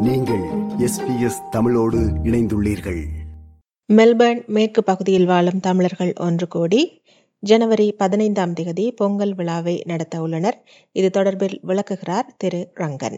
நீங்கள் எஸ்பிஎஸ் தமிழோடு இணைந்துள்ளீர்கள். மெல்பர்ன் மேற்கு பகுதியில் வாழும் தமிழர்கள் ஒன்று கூடி. ஜனவரி பதினைந்தாம் தேதி பொங்கல் விழாவை நடத்த உள்ளனர். இது தொடர்பில் விளக்குகிறார் திரு ரங்கன்.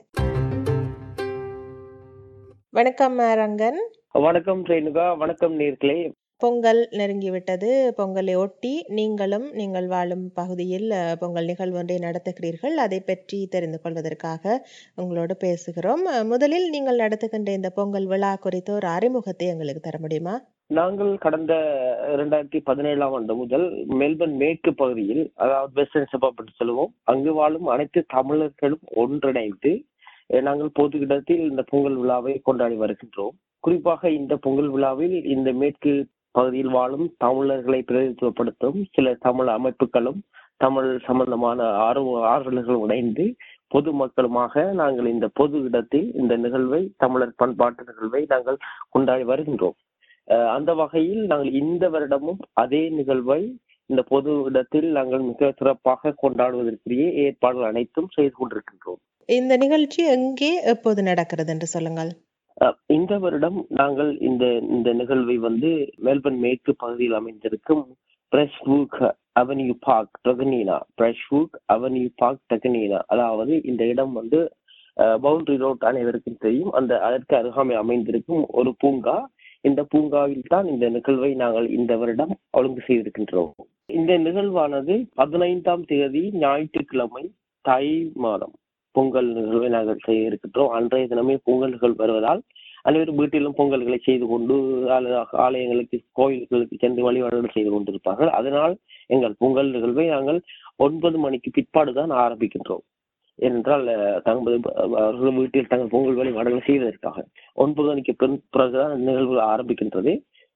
வணக்கம் ரங்கன். வணக்கம் ரேணுகா. வணக்கம் நேர்களே. பொங்கல் நெருங்கிவிட்டது. பொங்கலை ஒட்டி நீங்களும் நீங்கள் வாழும் பகுதியில் பொங்கல் நிகழ்வு ஒன்றை நடத்துகிறீர்கள். அதை பற்றி தெரிந்து கொள்வதற்காக உங்களோடு பேசுகிறோம். முதலில் நீங்கள் நடத்துகின்ற இந்த பொங்கல் விழா குறித்த ஒரு அறிமுகத்தை எங்களுக்கு தர முடியுமா? நாங்கள் கடந்த இரண்டாயிரத்தி பதினேழாம் ஆண்டு முதல் மெல்பர்ன் மேற்கு பகுதியில் அதாவது வெஸ்டர்ன் செப்பாப்பட்டு சொல்லுவோம் அங்கு வாழும் அனைத்து தமிழர்களும் ஒன்றிணைந்து நாங்கள் பொது இடத்தில் இந்த பொங்கல் விழாவை கொண்டாடி வருகின்றோம். குறிப்பாக இந்த பொங்கல் விழாவில் இந்த மேற்கு பகுதியில் வாழும் தமிழர்களை பிரதிநிதித்துவப்படுத்தும் சில தமிழ் அமைப்புகளும் தமிழ் சம்பந்தமான ஆர்வ ஆர்வலர்களும் இணைந்து பொதுமக்களுமாக நாங்கள் இந்த பொது இடத்தில் இந்த நிகழ்வை தமிழர் பண்பாட்டு நிகழ்வை நாங்கள் கொண்டாடி வருகின்றோம். அஹ் அந்த வகையில் நாங்கள் இந்த வருடமும் அதே நிகழ்வை இந்த பொது இடத்தில் நாங்கள் மிக சிறப்பாக கொண்டாடுவதற்குரிய ஏற்பாடுகள் அனைத்தும் செய்து கொண்டிருக்கின்றோம். இந்த நிகழ்ச்சி எங்கே எப்போது நடக்கிறது என்று சொல்லுங்கள்? இந்த வருடம் நாங்கள் இந்த இந்த நிகழ்வை வந்து மெல்பர்ன் மேற்கு பகுதியில் அமைந்திருக்கும் பிரஷ்வூக் அவென்யூ பார்க் டொகனீனா பிரஷ்வூக் அவென்யூ பார்க் டொகனீனா. அதாவது இந்த இடம் வந்து பவுண்டரி ரோட் அனைவருக்கும் தெரியும். அந்த அதற்கு அருகாமை அமைந்திருக்கும் ஒரு பூங்கா. இந்த பூங்காவில் தான் இந்த நிகழ்வை நாங்கள் இந்த வருடம் ஒழுங்கு செய்திருக்கின்றோம். இந்த நிகழ்வானது பதினைந்தாம் தேதி ஞாயிற்றுக்கிழமை தை மாதம். பொங்கல் நிகழ்வை நாங்கள் செய்ய இருக்கின்றோம் அன்றைய தினமே பொங்கல்கள் வருவதால் அனைவரும் வீட்டிலும் பொங்கல்களை செய்து கொண்டு ஆலயங்களுக்கு கோயில்களுக்கு சென்று வழிபாடுகள் செய்து கொண்டிருப்பார்கள். அதனால் எங்கள் பொங்கல் நிகழ்வை நாங்கள் ஒன்பது மணிக்கு பிற்பாடு தான் ஆரம்பிக்கின்றோம். ஏனென்றால் தங்கள் அவர்கள் வீட்டில் தங்கள் பொங்கல் வழிபாடுகளை செய்வதற்காக ஒன்பது மணிக்கு பின் பிறகுதான் நிகழ்வு ஆரம்பிக்கின்றது.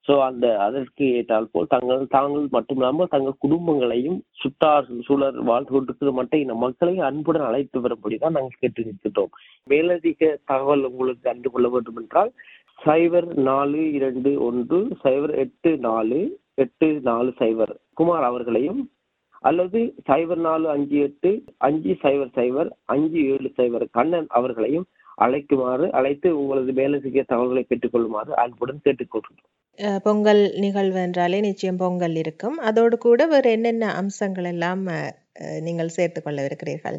ஸோ அந்த அதற்கு ஏற்றால் போல் தங்கள் தாங்கள் மட்டுமில்லாமல் தங்கள் குடும்பங்களையும் சுட்டார் சூழல் வாழ்ந்து கொண்டிருக்கிற மட்டும் இந்த மக்களையும் அன்புடன் அழைத்து வரும்படி தான் நாங்கள் கேட்டு நிற்கின்றோம். மேலதிக தகவல் உங்களுக்கு அறிந்து கொள்ள வேண்டும் என்றால் சைபர் நாலு இரண்டு ஒன்று சைபர் எட்டு நாலு எட்டு நாலு சைபர் குமார் அவர்களையும் அல்லது சைபர் நாலு அஞ்சு எட்டு அஞ்சு சைபர் சைபர் அஞ்சு ஏழு சைபர் கண்ணன் அவர்களையும் அழைக்குமாறு அழைத்து உங்களது மேலதிக தகவல்களை பெற்றுக்கொள்ளுமாறு அன்புடன் கேட்டுக்கொள்கிறோம் பொங்கல் நிகழ்வு என்றாலே நிச்சயம் பொங்கல் இருக்கும். அதோடு கூட வேறு என்னென்ன அம்சங்கள் எல்லாம் நீங்கள் சேர்த்து கொள்ளவிருக்கிறீர்கள்?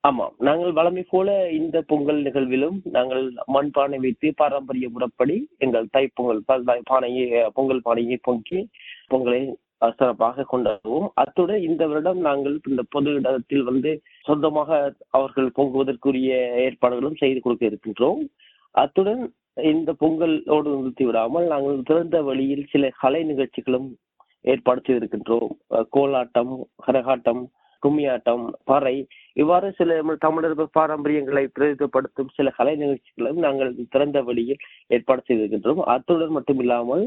ஆமாம். நாங்கள் வழமை போல இந்த பொங்கல் நிகழ்விலும் நாங்கள் மண்பானை வைத்து பாரம்பரிய முறைப்படி எங்கள் தைப்பொங்கல் ப- தை- பானையை பொங்கல் பானையை பொங்கி பொங்கலை சிறப்பாக கொண்டாடுவோம். அத்துடன் இந்த வருடம் நாங்கள் இந்த பொது இடத்தில் வந்து சொந்தமாக அவர்கள் பொங்குவதற்குரிய ஏற்பாடுகளும் செய்து கொடுக்க இருக்கின்றோம். அத்துடன் இந்த பொங்கலோடு நிறுத்தி விடாமல் நாங்கள் திறந்த வழியில் சில கலை நிகழ்ச்சிகளும் ஏற்பாடு செய்திருக்கின்றோம். கோலாட்டம் கரகாட்டம் கும்மியாட்டம் பறை இவ்வாறு சில தமிழர்கள் பாரம்பரியங்களை பிரதிநிதிப்படுத்தும் சில கலை நிகழ்ச்சிகளும் நாங்கள் திறந்த வழியில் ஏற்பாடு செய்திருக்கின்றோம். அத்துடன் மட்டும் இல்லாமல்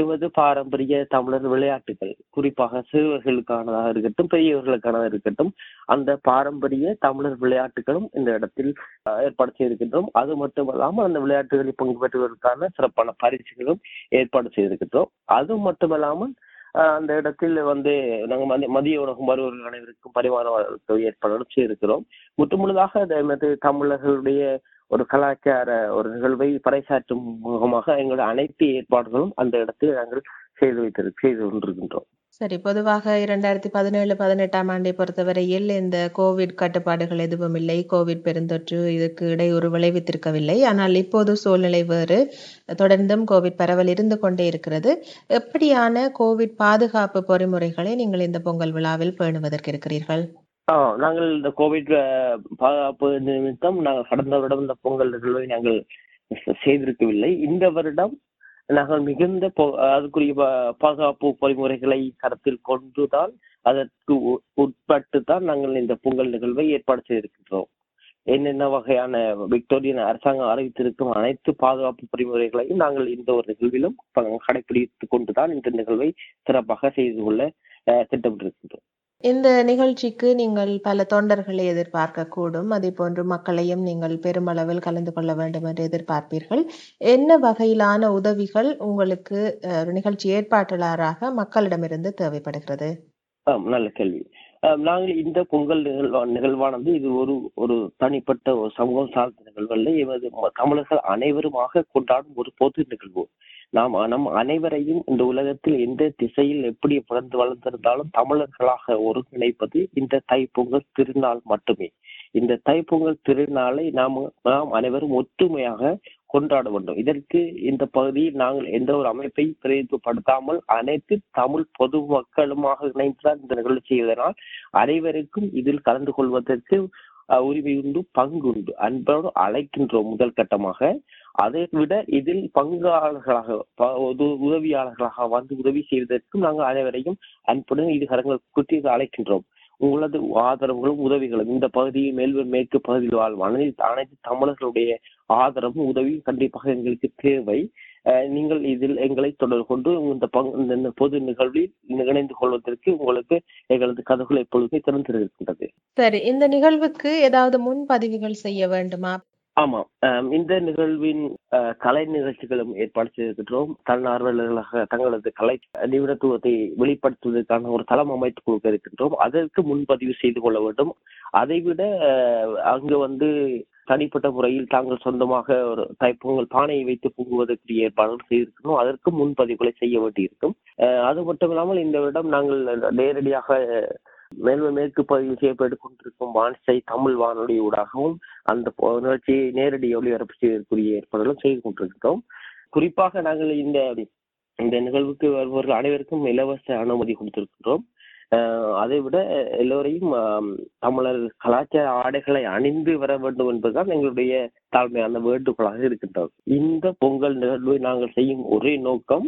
எமது பாரம்பரிய தமிழர் விளையாட்டுகள் குறிப்பாக சிறுவர்களுக்கானதாக இருக்கட்டும் பெரியவர்களுக்கானதாக இருக்கட்டும் அந்த பாரம்பரிய தமிழர் விளையாட்டுகளும் இந்த இடத்தில் ஏற்பாடு செய்திருக்கின்றோம். அது மட்டுமல்லாமல் அந்த விளையாட்டுகளில் பங்கு பெற்றுவதற்கான சிறப்பான பரிசுகளும் ஏற்பாடு செய்திருக்கின்றோம். அது மட்டுமல்லாமல் அந்த இடத்தில் வந்து நாங்கள் மதிய மதிய உணவு வருவர்கள் அனைவருக்கும் பரிமாற ஏற்பாடு செய்திருக்கிறோம் முற்றுமுழுதாக தமிழர்களுடைய ஒரு கலாச்சார ஒரு நிகழ்வை பறைசாற்றும் முகமாக எங்களுடைய அனைத்து ஏற்பாடுகளும் அந்த இடத்தில் நாங்கள் செய்து வைத்திரு செய்து கொண்டிருக்கின்றோம். சரி பொதுவாக இரண்டாயிரத்தி பதினேழு பதினெட்டாம் ஆண்டை பொறுத்தவரையில் இந்த கோவிட் கட்டுப்பாடுகள் எதுவும் இல்லை. கோவிட் பெருந்தொற்று இதுக்கு இடையூறு விளைவித்திருக்கவில்லை. ஆனால் இப்போது சூழ்நிலை வேறு. தொடர்ந்தும் கோவிட் பரவல் இருந்து கொண்டே இருக்கிறது. எப்படியான கோவிட் பாதுகாப்பு பொறிமுறைகளை நீங்கள் இந்த பொங்கல் விழாவில் பேணுவதற்கு இருக்கிறீர்கள்? ஆ நாங்கள் இந்த கோவிட் பாதுகாப்பு நிமித்தம் நாங்கள் கடந்த வருடம் இந்த பொங்கல் நிகழ்வை நாங்கள் செய்திருக்கவில்லை. இந்த வருடம் நாங்கள் மிகுந்த அதுக்குரிய பாதுகாப்பு பொறிமுறைகளை கருத்தில் கொண்டுதான் அதற்கு உ- உட்பட்டு தான் நாங்கள் இந்த பொங்கல் நிகழ்வை ஏற்பாடு செய்திருக்கின்றோம். என்னென்ன வகையான விக்டோரியன் அரசாங்கம் அறிவித்திருக்கும் அனைத்து பாதுகாப்பு பொறிமுறைகளையும் நாங்கள் இந்த ஒரு நிகழ்விலும் ப- கடைபிடித்துக் கொண்டுதான் இந்த நிகழ்வை சிறப்பாக செய்து கொள்ள திட்டமிட்டிருக்கின்றோம். இந்த நிகழ்ச்சிக்கு நீங்கள் பல தொண்டர்களை எதிர்பார்க்கக்கூடும். அதே போன்று மக்களையும் நீங்கள் பெருமளவில் கலந்து கொள்ள வேண்டும் என்று எதிர்பார்ப்பீர்கள். என்ன வகையிலான உதவிகள் உங்களுக்கு அஹ், ஒரு நிகழ்ச்சி ஏற்பாட்டாளராக மக்களிடமிருந்து தேவைப்படுகிறது? ஆம் நல்ல கேள்வி. அஹ், நாங்கள் இந்த பொங்கல் நிகழ்வா நிகழ்வானது இது ஒரு ஒரு தனிப்பட்ட ஒரு சமூகம் சார்ந்த நிகழ்வல்ல. இல்லை ம- தமிழர்கள் அனைவருமாக கொண்டாடும் ஒரு பொது நிகழ்வு. நாம் நம் அனைவரையும் இந்த உலகத்தில் எந்த திசையில் எப்படி பிறந்து வளர்ந்திருந்தாலும் தமிழர்களாக ஒருங்கிணைப்பது இந்த தைப்பொங்கல் திருநாள் மட்டுமே. இந்த தைப்பொங்கல் திருநாளை நாம் நாம் அனைவரும் ஒற்றுமையாக கொண்டாட வேண்டும். இதற்கு இந்த பகுதியில் நாங்கள் எந்த ஒரு அமைப்பை பிரதிநிதித்துவப்படுத்தாமல் அனைத்து தமிழ் பொது மக்களுமாக இணைந்துதான் இந்த நிகழ்ச்சி செய்வதனால் அனைவருக்கும் இதில் கலந்து கொள்வதற்கு அஹ், உரிமை உண்டு பங்கு உண்டு அன்போடு அழைக்கின்றோம் முதல் கட்டமாக. அதை விட இதில் பங்காளர்களாக உதவியாளர்களாக வந்து உதவி செய்வதற்கும் நாங்கள் அனைவரையும் அன்புடன் இரு கரங்கள் குத்தி அழைக்கின்றோம். உங்களது ஆதரவுகளும் உதவிகளும் இந்த பகுதியில் மேல்வர் மேற்கு பகுதியில் வாழ் அனைத்து அனைத்து தமிழர்களுடைய ஆதரவும் உதவியும் கண்டிப்பாக எங்களுக்கு தேவை. அஹ் நீங்கள் இதில் எங்களை தொடர்பு கொண்டு இந்த பங்கு இந்த- இந்த பொது நிகழ்வில் இணைந்து கொள்வதற்கு உங்களுக்கு எங்களது கதவுகள் எப்பொழுதுமே திறந்திருக்கின்றது. சரி இந்த நிகழ்வுக்கு ஏதாவது முன்பதிவுகள் செய்ய வேண்டுமா? ஆமாம் இந்த நிகழ்வின் கலை நிகழ்ச்சிகளும் ஏற்பாடு செய்திருக்கின்றோம். தன்னார்வலர்களாக தங்களது கலை நிபுணத்துவத்தை வெளிப்படுத்துவதற்கான ஒரு தளம் அமைத்து கொடுக்க இருக்கின்றோம். அதற்கு முன்பதிவு செய்து கொள்ள வேண்டும். அதைவிட அங்கு வந்து தனிப்பட்ட முறையில் தாங்கள் சொந்தமாக ஒரு தைப்பொங்கல் பானையை வைத்து பொங்குவதற்கு ஏற்பாடுகள் செய்திருக்கணும் அதற்கு முன்பதிவுகளை செய்ய வேண்டியிருக்கும். அது மட்டும் இல்லாமல் இந்த இடம் நாங்கள் நேரடியாக மேலும் மேற்கு பகுதியில் செய்யப்பட்டு கொண்டிருக்கும் வானிசை தமிழ் வானொலி ஊடாகவும் அந்த நிகழ்ச்சியை நேரடி ஒளிபரப்பு செய்யக்கூடிய ஏற்பாடுகளும் செய்து கொண்டிருக்கிறோம் குறிப்பாக நாங்கள் இந்த இந்த நிகழ்வுக்கு வருபவர்கள் அனைவருக்கும் இலவச அனுமதி கொடுத்திருக்கிறோம் அதை விட எல்லோரையும் தமிழர் கலாச்சார ஆடைகளை அணிந்து வர வேண்டும் என்பதுதான் எங்களுடைய தாழ்மையான வேண்டுகோளாக இருக்கின்றது. இந்த பொங்கல் நிகழ்வை நாங்கள் செய்யும் ஒரே நோக்கம்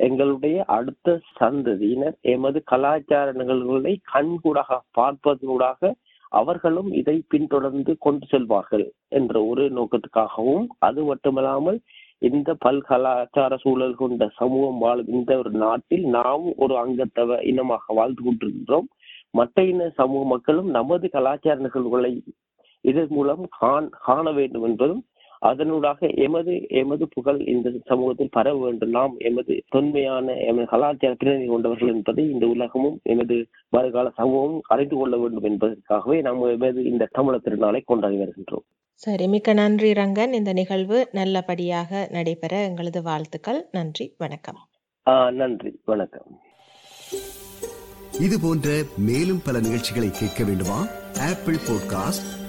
எங்களுடைய அடுத்த சந்ததியினர் எமது கலாச்சார நிகழ்வுகளை கண்கூடாக பார்ப்பதனூடாக அவர்களும் இதை பின்தொடர்ந்து கொண்டு செல்வார்கள் என்ற ஒரு நோக்கத்துக்காகவும் அது மட்டுமல்லாமல் இந்த பல்கலாச்சார சூழல் கொண்ட சமூகம் வாழும் இந்த ஒரு நாட்டில் நாம் ஒரு அங்கத்தவ இனமாக வாழ்ந்து கொண்டிருக்கின்றோம். மற்ற இன சமூக மக்களும் நமது கலாச்சார நிகழ்வுகளை இதன் மூலம் காண் காண வேண்டும் என்பதும் அதனூடாக எமது எமது புகழ் இந்த சமூகத்தில் பரவ வேண்டும். நாம் எமது தொன்மையான எமது கலாச்சார பின்னணி கொண்டவர்கள் என்பதை இந்த உலகமும் எமது வருகால சமூகமும் அறிந்து கொள்ள வேண்டும் என்பதற்காகவே நாம் எமது இந்த தமிழர் திருநாளை கொண்டாடி வருகின்றோம். சரி மிக்க நன்றி ரங்கன். இந்த நிகழ்வு நல்லபடியாக நடைபெற எங்களது வாழ்த்துக்கள். நன்றி வணக்கம். ஆஹ் நன்றி வணக்கம். இது போன்ற மேலும் பல நிகழ்ச்சிகளை கேட்க வேண்டுமா? Apple podcast